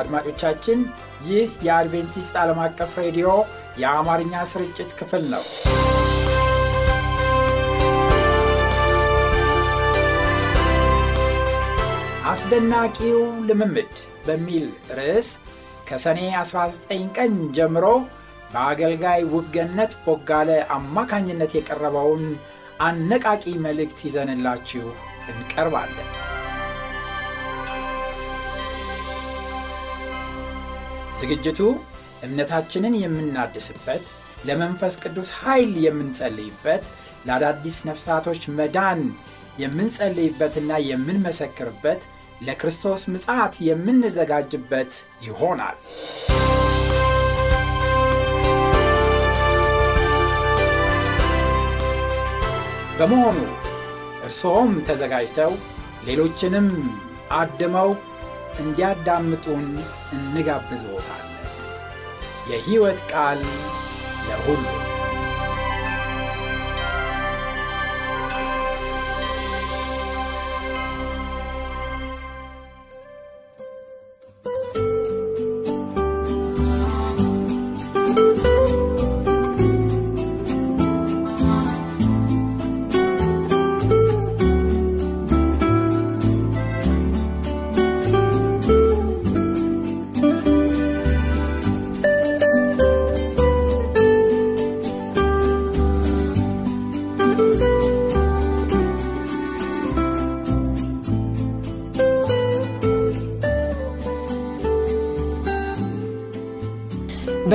አድማጮቻችን፣ ይህ የአድቬንቲስት ዓለም አቀፍ ሬዲዮ የአማርኛ ስርጭት ክፍል ነው። አስደናቂው ልምምድ በሚል ርዕስ ከሰኔ 19 ቀን ጀምሮ በአገልጋይ ውብገነት ቦጋለ አማካኝነት የቀረበውን አነቃቂ መልእክት ይዘንላችሁ እንቀርባለን። ዝግጅቱ እምነታችንን የምናድስበት፣ ለመንፈስ ቅዱስ ኃይል የምንጸልይበት፣ ለአዳዲስ ነፍሳቶች መዳን የምንጸልይበትና የምንመሰክርበት፣ ለክርስቶስ ምጽአት የምንዘጋጅበት ይሆናል። በመሆኑ እርስዎም ተዘጋጅተው ሌሎችንም አድመው እንዲያዳምጡን እንጋብዝዎታለን። የሕይወት ቃል ለሁሉ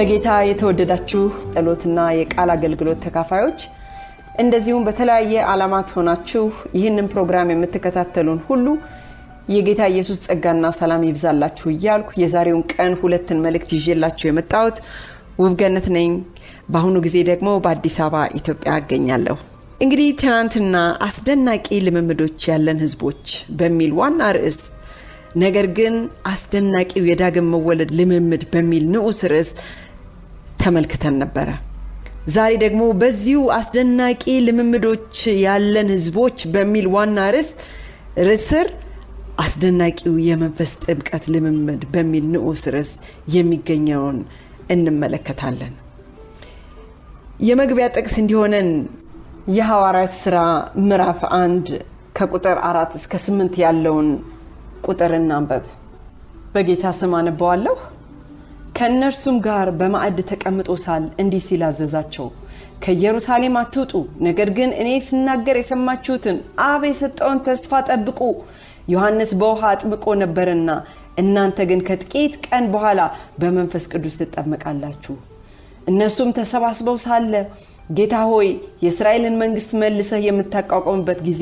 በጌታ የተወደዳችሁ ጸሎትና የቃል አገልግሎት ተካፋዮች እንደዚሁም በተለያየ ዓላማት ሆናችሁ ይህንን ፕሮግራም የምትከታተሉን ሁሉ የጌታ ኢየሱስ ጸጋና ሰላም ይብዛላችሁ እያልኩ የዛሬውን ቀን ሁለትን መልእክት ይዤላችሁ የመጣሁት ውብገነት ነኝ። በአሁኑ ጊዜ ደግሞ በአዲስ አበባ ኢትዮጵያ አገኛለሁ። እንግዲህ ትናንትና አስደናቂ ልምምዶች ያለን ህዝቦች በሚል ዋና ርዕስ ነገር ግን አስደናቂው የዳግም መወለድ ልምምድ በሚል ንዑስ ርዕስ ተመልክተን ነበረ። ዛሬ ደግሞ በዚሁ አስደናቂ ልምምዶች ያለን ህዝቦች በሚል ዋና ርዕስ ርስር አስደናቂው የመንፈስ ጥምቀት ልምምድ በሚል ንዑስ ርዕስ የሚገኘውን እንመለከታለን። የመግቢያ ጥቅስ እንዲሆነን የሐዋርያት ሥራ ምዕራፍ አንድ ከቁጥር አራት እስከ ስምንት ያለውን ቁጥር እናንበብ። በጌታ ስም አነበዋለሁ። ከእነርሱም ጋር በማዕድ ተቀምጦ ሳል እንዲህ ሲል አዘዛቸው፣ ከኢየሩሳሌም አትውጡ፣ ነገር ግን እኔ ስናገር የሰማችሁትን አብ የሰጠውን ተስፋ ጠብቁ። ዮሐንስ በውሃ አጥምቆ ነበርና እናንተ ግን ከጥቂት ቀን በኋላ በመንፈስ ቅዱስ ትጠመቃላችሁ። እነሱም ተሰባስበው ሳለ ጌታ ሆይ የእስራኤልን መንግስት መልሰህ የምታቋቋምበት ጊዜ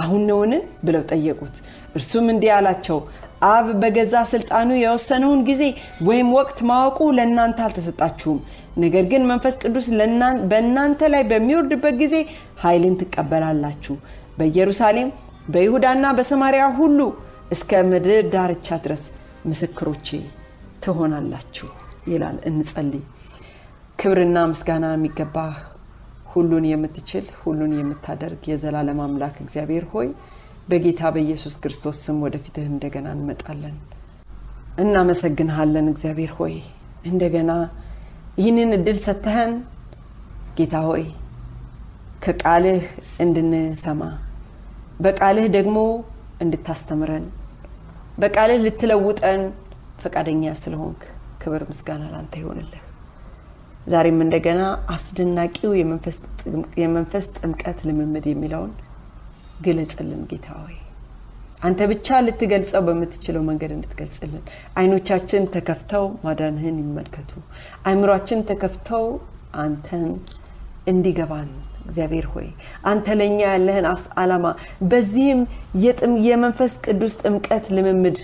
አሁን ነውን? ብለው ጠየቁት። እርሱም እንዲህ አላቸው፣ አብ በገዛ ስልጣኑ የወሰነውን ጊዜ ወይም ወቅት ማወቁ ለእናንተ አልተሰጣችሁም። ነገር ግን መንፈስ ቅዱስ በእናንተ ላይ በሚወርድበት ጊዜ ኃይልን ትቀበላላችሁ። በኢየሩሳሌም በይሁዳና በሰማሪያ ሁሉ እስከ ምድር ዳርቻ ድረስ ምስክሮቼ ትሆናላችሁ ይላል። እንጸልይ። ክብርና ምስጋና የሚገባህ ሁሉን የምትችል ሁሉን የምታደርግ የዘላለም አምላክ እግዚአብሔር ሆይ በጌታ በኢየሱስ ክርስቶስ ስም ወደፊትህ እንደገና እንመጣለን። እናመሰግንሃለን እግዚአብሔር ሆይ እንደገና ይህንን እድል ሰጥተህን ጌታ ሆይ ከቃልህ እንድንሰማ በቃልህ ደግሞ እንድታስተምረን በቃልህ ልትለውጠን ፈቃደኛ ስለሆንክ ክብር ምስጋና ላንተ ይሆንልህ። ዛሬም እንደገና አስደናቂው የመንፈስ ጥምቀት ልምምድ የሚለውን ግለጽልን ጌታ ሆይ። አንተ ብቻ ልትገልጸው በምትችለው መንገድ እንድትገልጽልን። አይኖቻችን ተከፍተው ማዳንህን ይመልከቱ። አይምሯችን ተከፍተው አንተን እንዲገባን እግዚአብሔር ሆይ። አንተ ለእኛ ያለህን አላማ በዚህም የመንፈስ ቅዱስ ጥምቀት ልምምድ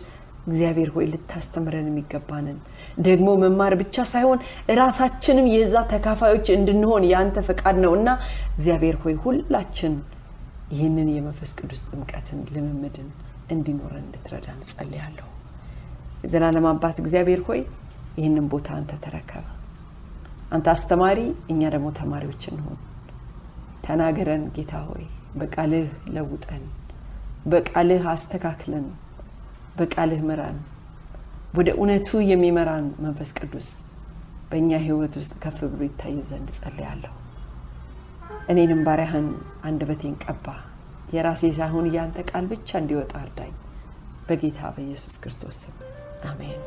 እግዚአብሔር ሆይ ልታስተምረን የሚገባንን። ደግሞ መማር ብቻ ሳይሆን ራሳችንም የዛ ተካፋዮች እንድንሆን የአንተ ፈቃድ ነው እና እግዚአብሔር ሆይ ሁላችን ይህንን የመንፈስ ቅዱስ ጥምቀትን ልምምድን እንዲኖረን እንድትረዳ እንጸልያለሁ። የዘላለም አባት እግዚአብሔር ሆይ ይህንን ቦታ አንተ ተረከበ። አንተ አስተማሪ፣ እኛ ደግሞ ተማሪዎች እንሆን። ተናገረን ጌታ ሆይ፣ በቃልህ ለውጠን፣ በቃልህ አስተካክለን፣ በቃልህ ምራን። ወደ እውነቱ የሚመራን መንፈስ ቅዱስ በእኛ ሕይወት ውስጥ ከፍ ብሎ ይታይ ዘንድ ጸልያለሁ። እኔንም ባሪያህን አንደበቴን ቀባ፣ የራሴ ሳይሆን ያንተ ቃል ብቻ እንዲወጣ እርዳኝ። በጌታ በኢየሱስ ክርስቶስ ስም አሜን።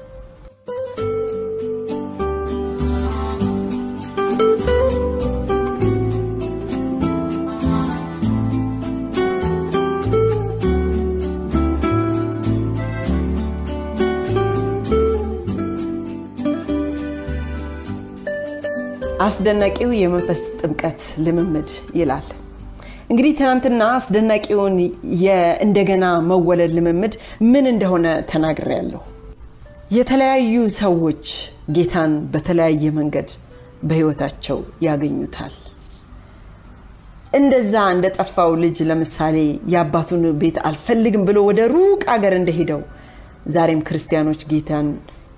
አስደናቂው የመንፈስ ጥምቀት ልምምድ ይላል። እንግዲህ ትናንትና አስደናቂውን የእንደገና መወለድ ልምምድ ምን እንደሆነ ተናግሬያለሁ። የተለያዩ ሰዎች ጌታን በተለያየ መንገድ በሕይወታቸው ያገኙታል። እንደዛ እንደጠፋው ልጅ ለምሳሌ የአባቱን ቤት አልፈልግም ብሎ ወደ ሩቅ አገር እንደሄደው ዛሬም ክርስቲያኖች ጌታን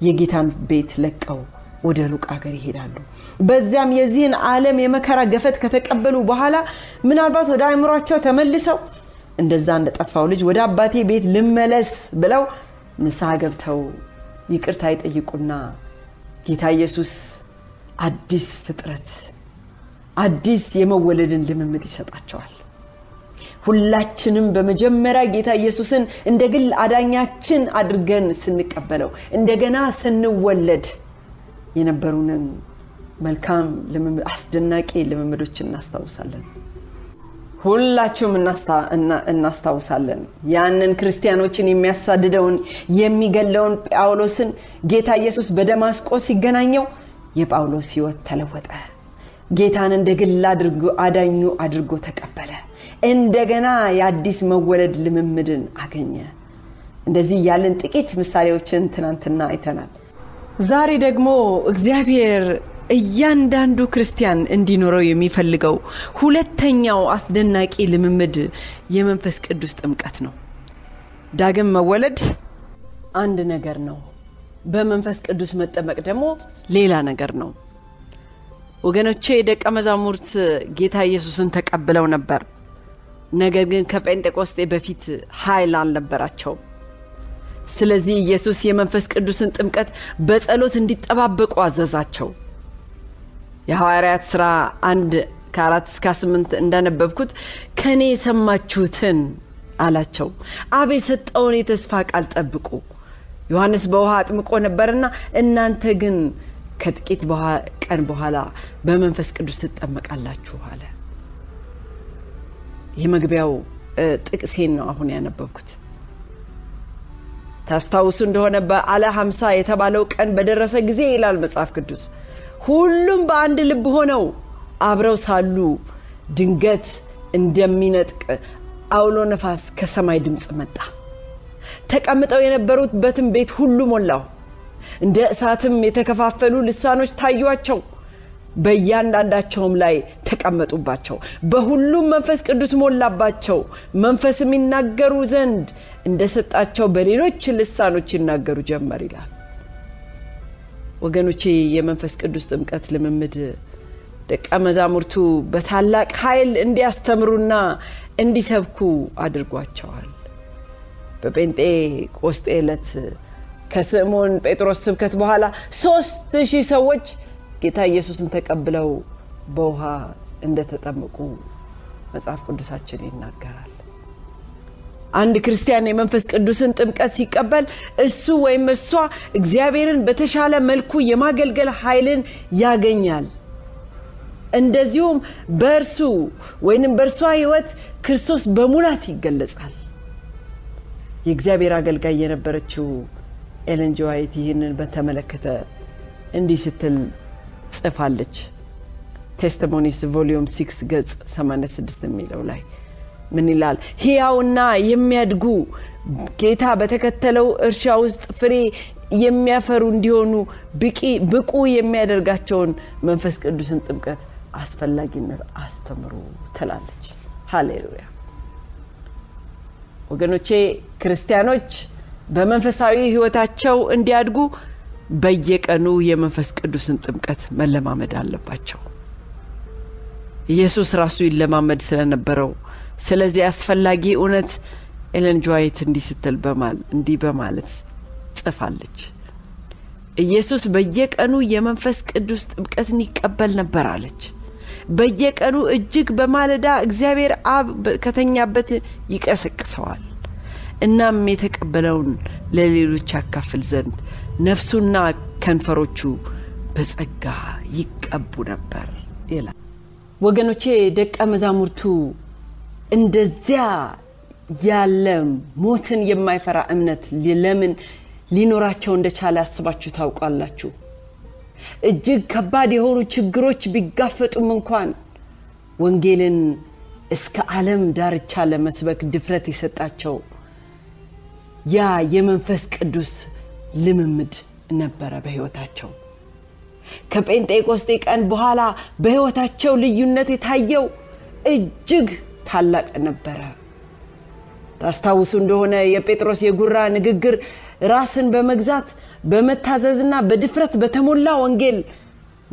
የጌታን ቤት ለቀው ወደ ሩቅ ሀገር ይሄዳሉ። በዚያም የዚህን ዓለም የመከራ ገፈት ከተቀበሉ በኋላ ምናልባት ወደ አእምሯቸው ተመልሰው እንደዛ እንደጠፋው ልጅ ወደ አባቴ ቤት ልመለስ ብለው ንስሐ ገብተው ይቅርታ ይጠይቁና ጌታ ኢየሱስ አዲስ ፍጥረት አዲስ የመወለድን ልምምድ ይሰጣቸዋል። ሁላችንም በመጀመሪያ ጌታ ኢየሱስን እንደ ግል አዳኛችን አድርገን ስንቀበለው እንደገና ስንወለድ የነበሩንን መልካም አስደናቂ ልምምዶችን እናስታውሳለን። ሁላችሁም እናስታውሳለን። ያንን ክርስቲያኖችን የሚያሳድደውን የሚገለውን ጳውሎስን ጌታ ኢየሱስ በደማስቆ ሲገናኘው የጳውሎስ ሕይወት ተለወጠ። ጌታን እንደ ግል አዳኙ አድርጎ ተቀበለ። እንደገና የአዲስ መወለድ ልምምድን አገኘ። እንደዚህ ያለን ጥቂት ምሳሌዎችን ትናንትና አይተናል። ዛሬ ደግሞ እግዚአብሔር እያንዳንዱ ክርስቲያን እንዲኖረው የሚፈልገው ሁለተኛው አስደናቂ ልምምድ የመንፈስ ቅዱስ ጥምቀት ነው። ዳግም መወለድ አንድ ነገር ነው። በመንፈስ ቅዱስ መጠመቅ ደግሞ ሌላ ነገር ነው። ወገኖቼ ደቀ መዛሙርት ጌታ ኢየሱስን ተቀብለው ነበር። ነገር ግን ከጴንጤቆስጤ በፊት ኃይል አልነበራቸውም። ስለዚህ ኢየሱስ የመንፈስ ቅዱስን ጥምቀት በጸሎት እንዲጠባበቁ አዘዛቸው። የሐዋርያት ሥራ አንድ ከአራት እስከ ስምንት እንዳነበብኩት ከእኔ የሰማችሁትን አላቸው። አብ የሰጠውን የተስፋ ቃል ጠብቁ። ዮሐንስ በውሃ አጥምቆ ነበርና እናንተ ግን ከጥቂት ቀን በኋላ በመንፈስ ቅዱስ ትጠመቃላችሁ አለ። የመግቢያው ጥቅሴን ነው አሁን ያነበብኩት። ታስታውሱ እንደሆነ በዓለ ሀምሳ የተባለው ቀን በደረሰ ጊዜ ይላል መጽሐፍ ቅዱስ ሁሉም በአንድ ልብ ሆነው አብረው ሳሉ ድንገት እንደሚነጥቅ አውሎ ነፋስ ከሰማይ ድምፅ መጣ። ተቀምጠው የነበሩበትን ቤት ሁሉ ሞላው። እንደ እሳትም የተከፋፈሉ ልሳኖች ታዩአቸው፣ በእያንዳንዳቸውም ላይ ተቀመጡባቸው። በሁሉም መንፈስ ቅዱስ ሞላባቸው፣ መንፈስም ይናገሩ ዘንድ እንደሰጣቸው በሌሎች ልሳኖች ይናገሩ ጀመር ይላል። ወገኖቼ የመንፈስ ቅዱስ ጥምቀት ልምምድ ደቀ መዛሙርቱ በታላቅ ኃይል እንዲያስተምሩና እንዲሰብኩ አድርጓቸዋል። በጴንጤ ቆስጤ ዕለት ከስምዖን ጴጥሮስ ስብከት በኋላ ሶስት ሺህ ሰዎች ጌታ ኢየሱስን ተቀብለው በውሃ እንደተጠመቁ መጽሐፍ ቅዱሳችን ይናገራል። አንድ ክርስቲያን የመንፈስ ቅዱስን ጥምቀት ሲቀበል እሱ ወይም እሷ እግዚአብሔርን በተሻለ መልኩ የማገልገል ኃይልን ያገኛል። እንደዚሁም በእርሱ ወይንም በእርሷ ሕይወት ክርስቶስ በሙላት ይገለጻል። የእግዚአብሔር አገልጋይ የነበረችው ኤለን ጂ ይህንን በተመለከተ እንዲህ ስትል ጽፋለች። Testimonies volume 6 ገጽ 86 የሚለው ላይ ምን ይላል? ሕያውና የሚያድጉ ጌታ በተከተለው እርሻ ውስጥ ፍሬ የሚያፈሩ እንዲሆኑ ብቁ የሚያደርጋቸውን መንፈስ ቅዱስን ጥምቀት አስፈላጊነት አስተምሩ ትላለች። ሃሌሉያ ወገኖቼ፣ ክርስቲያኖች በመንፈሳዊ ሕይወታቸው እንዲያድጉ በየቀኑ የመንፈስ ቅዱስን ጥምቀት መለማመድ አለባቸው። ኢየሱስ ራሱ ይለማመድ ስለነበረው ስለዚህ አስፈላጊ እውነት ኤለን ጆዋይት እንዲህ ስትል እንዲህ በማለት ጽፋለች። ኢየሱስ በየቀኑ የመንፈስ ቅዱስ ጥምቀትን ይቀበል ነበር አለች። በየቀኑ እጅግ በማለዳ እግዚአብሔር አብ ከተኛበት ይቀሰቅሰዋል። እናም የተቀበለውን ለሌሎች ያካፍል ዘንድ ነፍሱና ከንፈሮቹ በጸጋ ይቀቡ ነበር ይላል። ወገኖቼ ደቀ መዛሙርቱ እንደዚያ ያለ ሞትን የማይፈራ እምነት ለምን ሊኖራቸው እንደቻለ አስባችሁ ታውቃላችሁ? እጅግ ከባድ የሆኑ ችግሮች ቢጋፈጡም እንኳን ወንጌልን እስከ ዓለም ዳርቻ ለመስበክ ድፍረት የሰጣቸው ያ የመንፈስ ቅዱስ ልምምድ ነበረ በሕይወታቸው። ከጴንጤቆስጤ ቀን በኋላ በሕይወታቸው ልዩነት የታየው እጅግ ታላቅ ነበረ። ታስታውሱ እንደሆነ የጴጥሮስ የጉራ ንግግር ራስን በመግዛት በመታዘዝና በድፍረት በተሞላ ወንጌል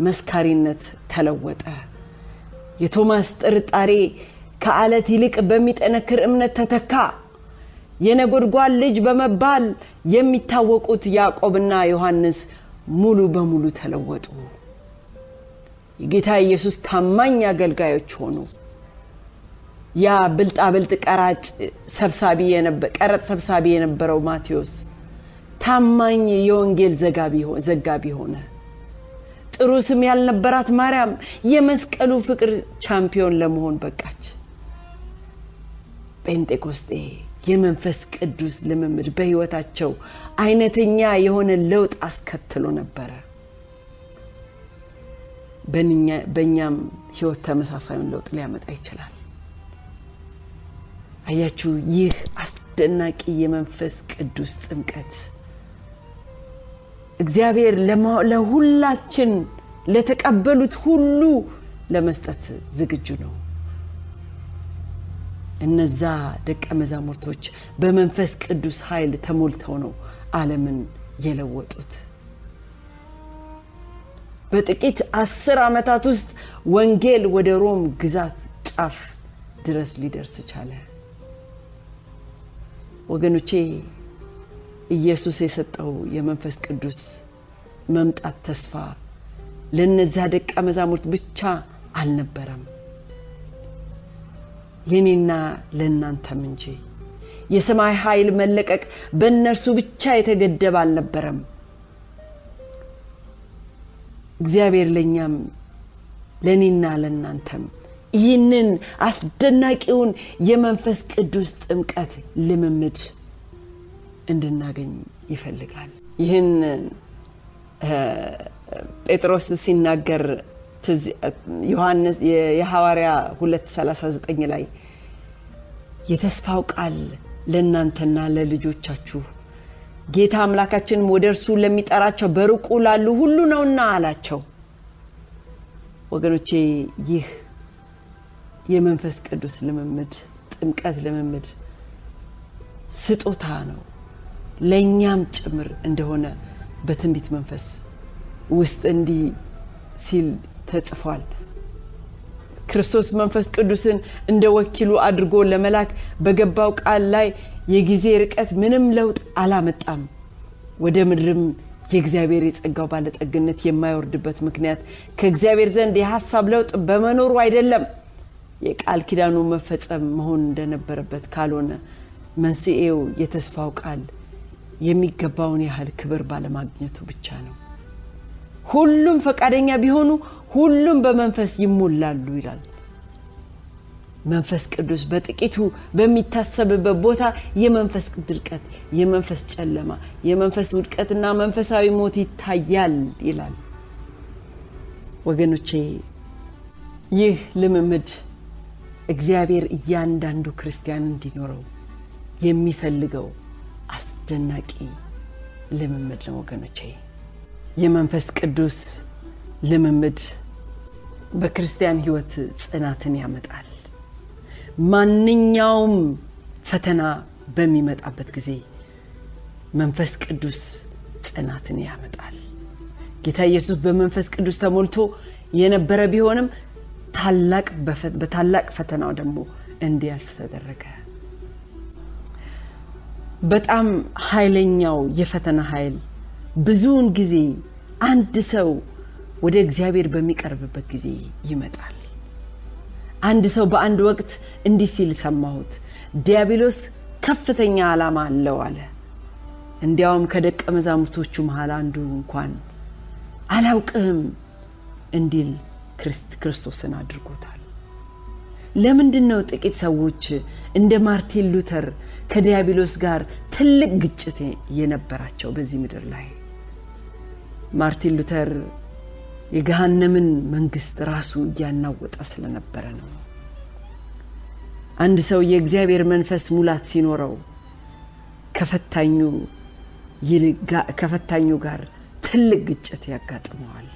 መስካሪነት ተለወጠ። የቶማስ ጥርጣሬ ከአለት ይልቅ በሚጠነክር እምነት ተተካ። የነጎድጓድ ልጅ በመባል የሚታወቁት ያዕቆብና ዮሐንስ ሙሉ በሙሉ ተለወጡ። የጌታ ኢየሱስ ታማኝ አገልጋዮች ሆኑ። ያ ብልጣብልጥ ቀራጭ ሰብሳቢ ቀረጥ ሰብሳቢ የነበረው ማቴዎስ ታማኝ የወንጌል ዘጋቢ ሆነ። ጥሩ ስም ያልነበራት ማርያም የመስቀሉ ፍቅር ቻምፒዮን ለመሆን በቃች። ጴንጤቆስጤ የመንፈስ ቅዱስ ልምምድ በሕይወታቸው አይነተኛ የሆነ ለውጥ አስከትሎ ነበረ። በእኛም ሕይወት ተመሳሳዩን ለውጥ ሊያመጣ ይችላል። አያችሁ፣ ይህ አስደናቂ የመንፈስ ቅዱስ ጥምቀት እግዚአብሔር ለሁላችን ለተቀበሉት ሁሉ ለመስጠት ዝግጁ ነው። እነዛ ደቀ መዛሙርቶች በመንፈስ ቅዱስ ኃይል ተሞልተው ነው ዓለምን የለወጡት። በጥቂት አስር ዓመታት ውስጥ ወንጌል ወደ ሮም ግዛት ጫፍ ድረስ ሊደርስ ቻለ። ወገኖቼ ኢየሱስ የሰጠው የመንፈስ ቅዱስ መምጣት ተስፋ ለነዛ ደቀ መዛሙርት ብቻ አልነበረም፣ ለእኔና ለእናንተም እንጂ። የሰማይ ኃይል መለቀቅ በእነርሱ ብቻ የተገደበ አልነበረም። እግዚአብሔር ለእኛም ለእኔና ለእናንተም ይህንን አስደናቂውን የመንፈስ ቅዱስ ጥምቀት ልምምድ እንድናገኝ ይፈልጋል። ይህን ጴጥሮስ ሲናገር ዮሐንስ የሐዋርያ 239 ላይ የተስፋው ቃል ለእናንተና ለልጆቻችሁ ጌታ አምላካችንም ወደ እርሱ ለሚጠራቸው በሩቁ ላሉ ሁሉ ነውና አላቸው። ወገኖቼ ይህ የመንፈስ ቅዱስ ልምምድ ጥምቀት ልምምድ ስጦታ ነው፣ ለእኛም ጭምር እንደሆነ በትንቢት መንፈስ ውስጥ እንዲህ ሲል ተጽፏል። ክርስቶስ መንፈስ ቅዱስን እንደ ወኪሉ አድርጎ ለመላክ በገባው ቃል ላይ የጊዜ ርቀት ምንም ለውጥ አላመጣም። ወደ ምድርም የእግዚአብሔር የጸጋው ባለጠግነት የማይወርድበት ምክንያት ከእግዚአብሔር ዘንድ የሀሳብ ለውጥ በመኖሩ አይደለም፣ የቃል ኪዳኑ መፈጸም መሆን እንደነበረበት ካልሆነ መንስኤው የተስፋው ቃል የሚገባውን ያህል ክብር ባለማግኘቱ ብቻ ነው። ሁሉም ፈቃደኛ ቢሆኑ ሁሉም በመንፈስ ይሞላሉ ይላል። መንፈስ ቅዱስ በጥቂቱ በሚታሰብበት ቦታ የመንፈስ ድርቀት፣ የመንፈስ ጨለማ፣ የመንፈስ ውድቀትና መንፈሳዊ ሞት ይታያል ይላል። ወገኖቼ ይህ ልምምድ እግዚአብሔር እያንዳንዱ ክርስቲያን እንዲኖረው የሚፈልገው አስደናቂ ልምምድ ነው ወገኖቼ። የመንፈስ ቅዱስ ልምምድ በክርስቲያን ሕይወት ጽናትን ያመጣል። ማንኛውም ፈተና በሚመጣበት ጊዜ መንፈስ ቅዱስ ጽናትን ያመጣል። ጌታ ኢየሱስ በመንፈስ ቅዱስ ተሞልቶ የነበረ ቢሆንም በታላቅ ፈተናው ደግሞ እንዲያልፍ ተደረገ። በጣም ኃይለኛው የፈተና ኃይል ብዙውን ጊዜ አንድ ሰው ወደ እግዚአብሔር በሚቀርብበት ጊዜ ይመጣል። አንድ ሰው በአንድ ወቅት እንዲህ ሲል ሰማሁት፣ ዲያብሎስ ከፍተኛ ዓላማ አለው አለ። እንዲያውም ከደቀ መዛሙርቶቹ መሃል አንዱ እንኳን አላውቅህም እንዲል ክርስቶስን አድርጎታል። ለምንድን ነው ጥቂት ሰዎች እንደ ማርቲን ሉተር ከዲያብሎስ ጋር ትልቅ ግጭት የነበራቸው በዚህ ምድር ላይ? ማርቲን ሉተር የገሃነምን መንግስት ራሱ እያናወጠ ስለነበረ ነው። አንድ ሰው የእግዚአብሔር መንፈስ ሙላት ሲኖረው ከፈታኙ ከፈታኙ ጋር ትልቅ ግጭት ያጋጥመዋል።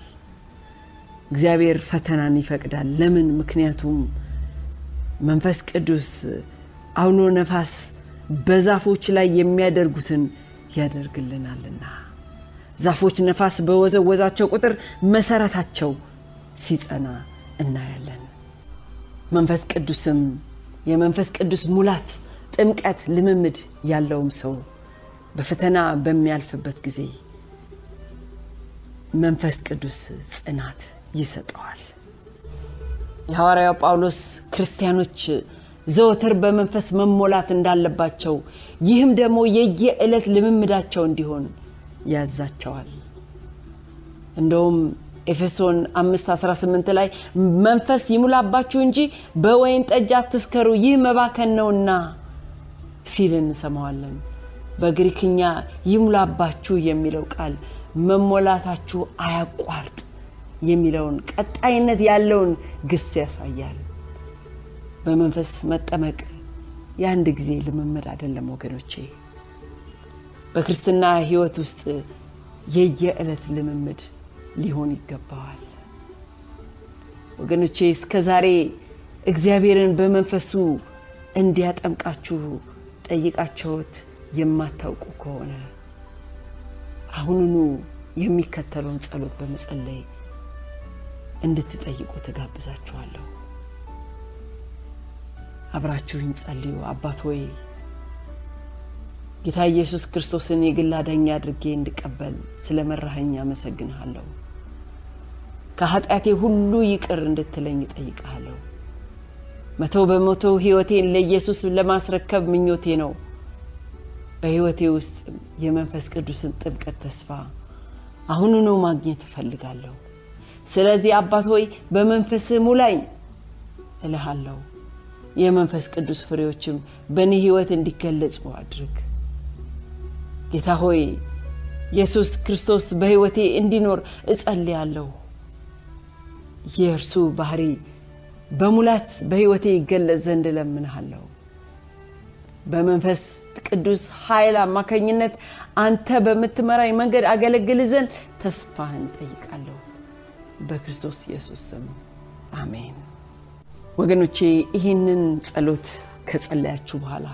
እግዚአብሔር ፈተናን ይፈቅዳል። ለምን? ምክንያቱም መንፈስ ቅዱስ አውሎ ነፋስ በዛፎች ላይ የሚያደርጉትን ያደርግልናልና ዛፎች ነፋስ በወዘወዛቸው ቁጥር መሰረታቸው ሲጸና እናያለን። መንፈስ ቅዱስም የመንፈስ ቅዱስ ሙላት፣ ጥምቀት፣ ልምምድ ያለውም ሰው በፈተና በሚያልፍበት ጊዜ መንፈስ ቅዱስ ጽናት ይሰጠዋል። የሐዋርያው ጳውሎስ ክርስቲያኖች ዘወትር በመንፈስ መሞላት እንዳለባቸው ይህም ደግሞ የየዕለት ልምምዳቸው እንዲሆን ያዛቸዋል። እንደውም ኤፌሶን 5:18 ላይ መንፈስ ይሙላባችሁ እንጂ በወይን ጠጅ አትስከሩ፣ ይህ መባከን ነውና ሲል እንሰማዋለን። በግሪክኛ ይሙላባችሁ የሚለው ቃል መሞላታችሁ አያቋርጥ የሚለውን ቀጣይነት ያለውን ግስ ያሳያል። በመንፈስ መጠመቅ የአንድ ጊዜ ልምምድ አይደለም ወገኖቼ። በክርስትና ሕይወት ውስጥ የየዕለት ልምምድ ሊሆን ይገባዋል። ወገኖቼ እስከ ዛሬ እግዚአብሔርን በመንፈሱ እንዲያጠምቃችሁ ጠይቃቸውት የማታውቁ ከሆነ አሁኑኑ የሚከተለውን ጸሎት በመጸለይ እንድትጠይቁ ትጋብዛችኋለሁ። አብራችሁኝ ጸልዩ። አባት ሆይ ጌታ ኢየሱስ ክርስቶስን የግል አዳኝ አድርጌ እንድቀበል ስለ መራኸኝ አመሰግንሃለሁ። ከኃጢአቴ ሁሉ ይቅር እንድትለኝ እጠይቅሃለሁ። መቶ በመቶ ሕይወቴን ለኢየሱስ ለማስረከብ ምኞቴ ነው። በሕይወቴ ውስጥ የመንፈስ ቅዱስን ጥምቀት ተስፋ አሁኑኑ ማግኘት እፈልጋለሁ። ስለዚህ አባት ሆይ በመንፈስህ ሙላኝ እልሃለሁ። የመንፈስ ቅዱስ ፍሬዎችም በእኔ ሕይወት እንዲገለጹ አድርግ። ጌታ ሆይ ኢየሱስ ክርስቶስ በሕይወቴ እንዲኖር እጸልያለሁ። የእርሱ ባህሪ በሙላት በሕይወቴ ይገለጽ ዘንድ እለምንሃለሁ። በመንፈስ ቅዱስ ኃይል አማካኝነት አንተ በምትመራኝ መንገድ አገለግል ዘንድ ተስፋህን ጠይቃለሁ። በክርስቶስ ኢየሱስ ስም አሜን። ወገኖቼ ይህንን ጸሎት ከጸለያችሁ በኋላ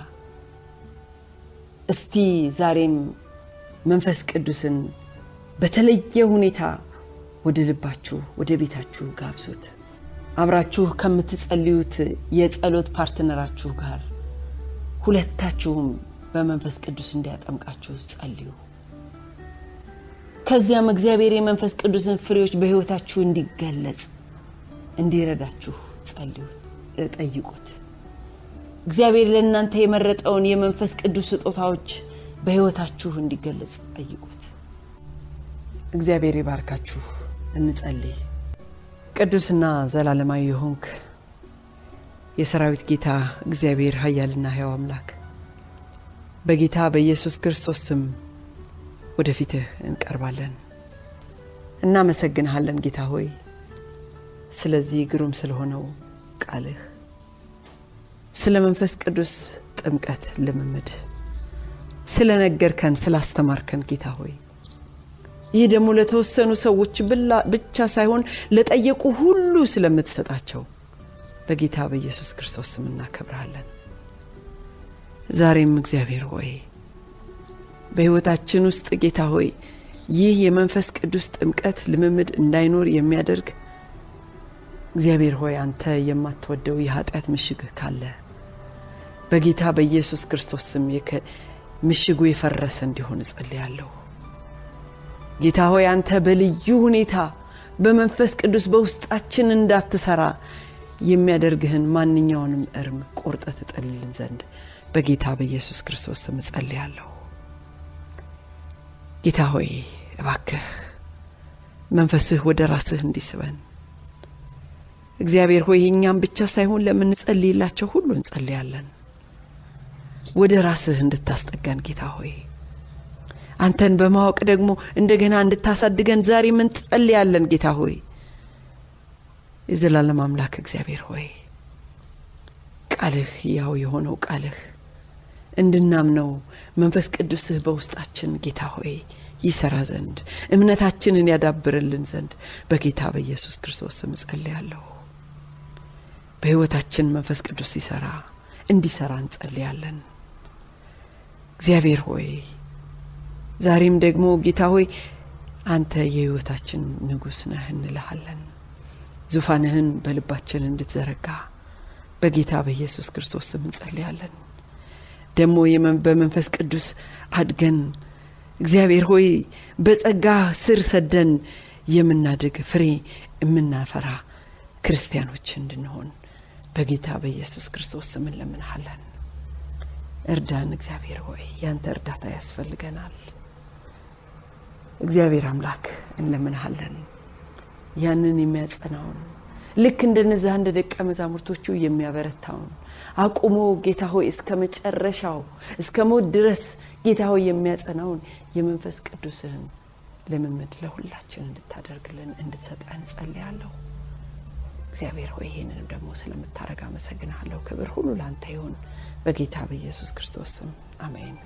እስቲ ዛሬም መንፈስ ቅዱስን በተለየ ሁኔታ ወደ ልባችሁ ወደ ቤታችሁ ጋብዙት። አብራችሁ ከምትጸልዩት የጸሎት ፓርትነራችሁ ጋር ሁለታችሁም በመንፈስ ቅዱስ እንዲያጠምቃችሁ ጸልዩ። ከዚያም እግዚአብሔር የመንፈስ ቅዱስን ፍሬዎች በሕይወታችሁ እንዲገለጽ እንዲረዳችሁ ጸልዩ፣ ጠይቁት። እግዚአብሔር ለእናንተ የመረጠውን የመንፈስ ቅዱስ ስጦታዎች በሕይወታችሁ እንዲገለጽ ጠይቁት። እግዚአብሔር ይባርካችሁ። እንጸልይ። ቅዱስና ዘላለማዊ የሆንክ የሰራዊት ጌታ እግዚአብሔር ኃያልና ሕያው አምላክ በጌታ በኢየሱስ ክርስቶስ ስም ወደፊትህ እንቀርባለን። እናመሰግንሃለን ጌታ ሆይ ስለዚህ ግሩም ስለሆነው ቃልህ ስለ መንፈስ ቅዱስ ጥምቀት ልምምድ ስለነገርከን ስላስተማርከን ጌታ ሆይ ይህ ደግሞ ለተወሰኑ ሰዎች ብቻ ሳይሆን ለጠየቁ ሁሉ ስለምትሰጣቸው በጌታ በኢየሱስ ክርስቶስ ስም እናከብርሃለን። ዛሬም እግዚአብሔር ሆይ በሕይወታችን ውስጥ ጌታ ሆይ ይህ የመንፈስ ቅዱስ ጥምቀት ልምምድ እንዳይኖር የሚያደርግ እግዚአብሔር ሆይ አንተ የማትወደው የኃጢአት ምሽግህ ካለ በጌታ በኢየሱስ ክርስቶስ ስም ምሽጉ የፈረሰ እንዲሆን እጸልያለሁ። ጌታ ሆይ አንተ በልዩ ሁኔታ በመንፈስ ቅዱስ በውስጣችን እንዳትሰራ የሚያደርግህን ማንኛውንም እርም ቆርጠ ትጠልልን ዘንድ በጌታ በኢየሱስ ክርስቶስ ስም እጸልያለሁ። ጌታ ሆይ እባክህ መንፈስህ ወደ ራስህ እንዲስበን እግዚአብሔር ሆይ እኛም ብቻ ሳይሆን ለምንጸልይላቸው ሁሉ እንጸልያለን። ወደ ራስህ እንድታስጠጋን ጌታ ሆይ አንተን በማወቅ ደግሞ እንደገና እንድታሳድገን ዛሬ ምን ትጸልያለን ጌታ ሆይ የዘላለም አምላክ እግዚአብሔር ሆይ ቃልህ ያው የሆነው ቃልህ እንድናምነው መንፈስ ቅዱስህ በውስጣችን ጌታ ሆይ ይሰራ ዘንድ እምነታችንን ያዳብርልን ዘንድ በጌታ በኢየሱስ ክርስቶስ ስም እጸልያለሁ። በሕይወታችን መንፈስ ቅዱስ ሲሰራ እንዲሰራ እንጸልያለን። እግዚአብሔር ሆይ ዛሬም ደግሞ ጌታ ሆይ አንተ የሕይወታችን ንጉሥ ነህ እንልሃለን። ዙፋንህን በልባችን እንድትዘረጋ በጌታ በኢየሱስ ክርስቶስ ስም እንጸልያለን። ደግሞ በመንፈስ ቅዱስ አድገን እግዚአብሔር ሆይ በጸጋ ስር ሰደን የምናድግ ፍሬ የምናፈራ ክርስቲያኖች እንድንሆን በጌታ በኢየሱስ ክርስቶስ ስም እንለምንሃለን። እርዳን እግዚአብሔር ሆይ ያንተ እርዳታ ያስፈልገናል። እግዚአብሔር አምላክ እንለምንሃለን። ያንን የሚያጸናውን ልክ እንደነዛ እንደ ደቀ መዛሙርቶቹ የሚያበረታውን አቁሞ ጌታ ሆይ እስከ መጨረሻው እስከ ሞት ድረስ ጌታ ሆይ የሚያጸናውን የመንፈስ ቅዱስህን ልምምድ ለሁላችን እንድታደርግልን እንድትሰጠን ጸልያለሁ። እግዚአብሔር ሆይ ይህንንም ደግሞ ስለምታደረግ አመሰግናለሁ። ክብር ሁሉ ለአንተ ይሁን በጌታ በኢየሱስ ክርስቶስ ስም አሜን።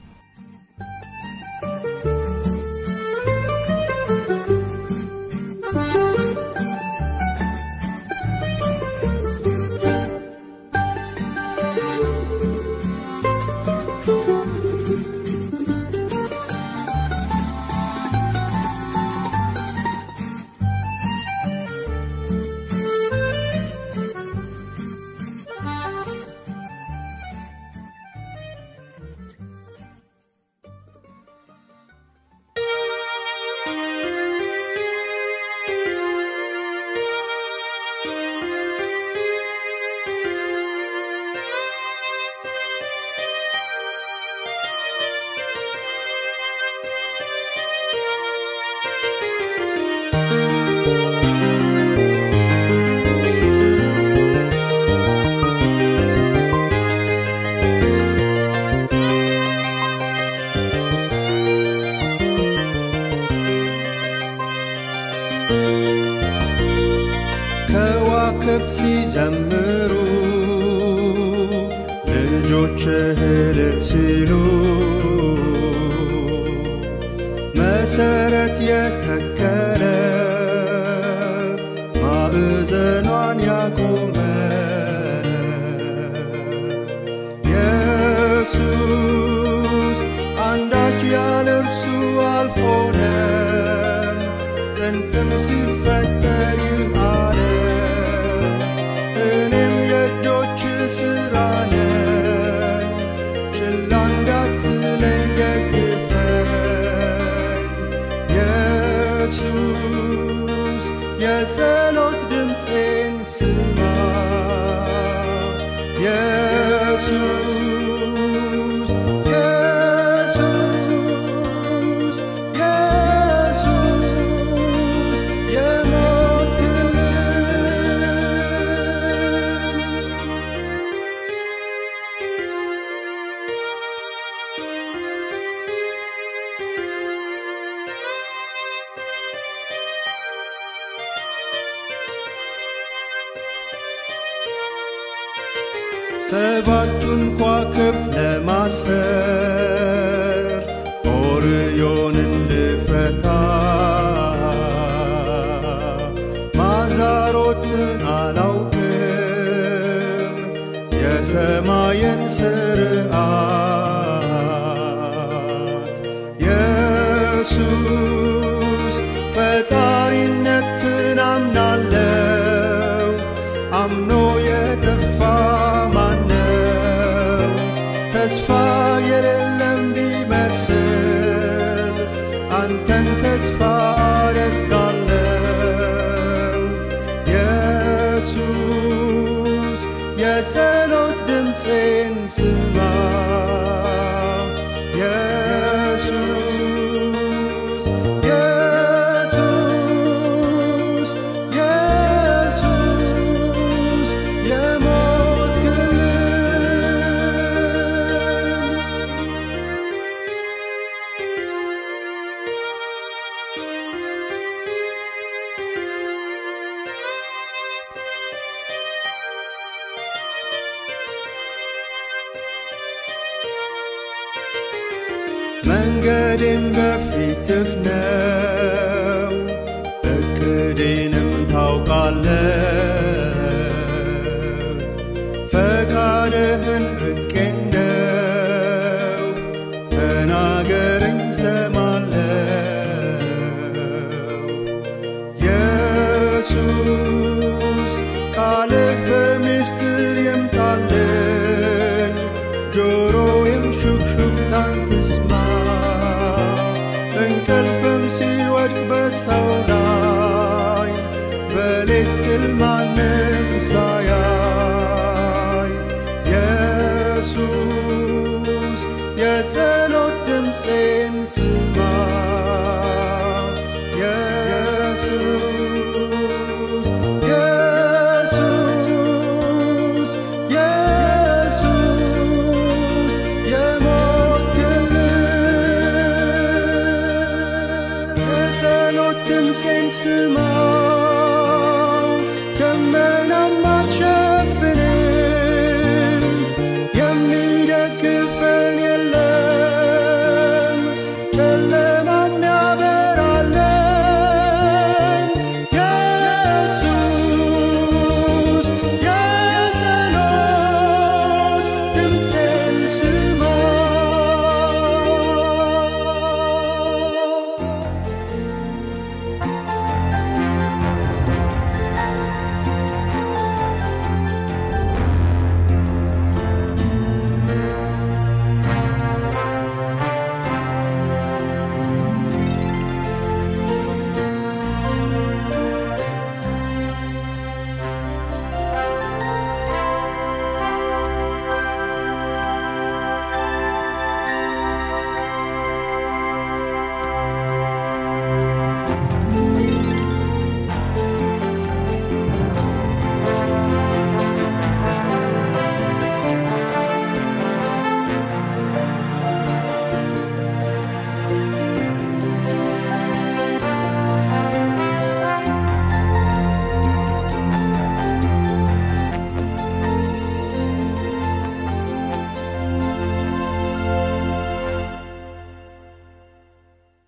ኢየሱስ የጸሎት የሰማይን ስርዓት መንገዴም በፊትህ ነው፣ እቅዴንም ታውቃለህ። የጸሎት ድምፄን ስማ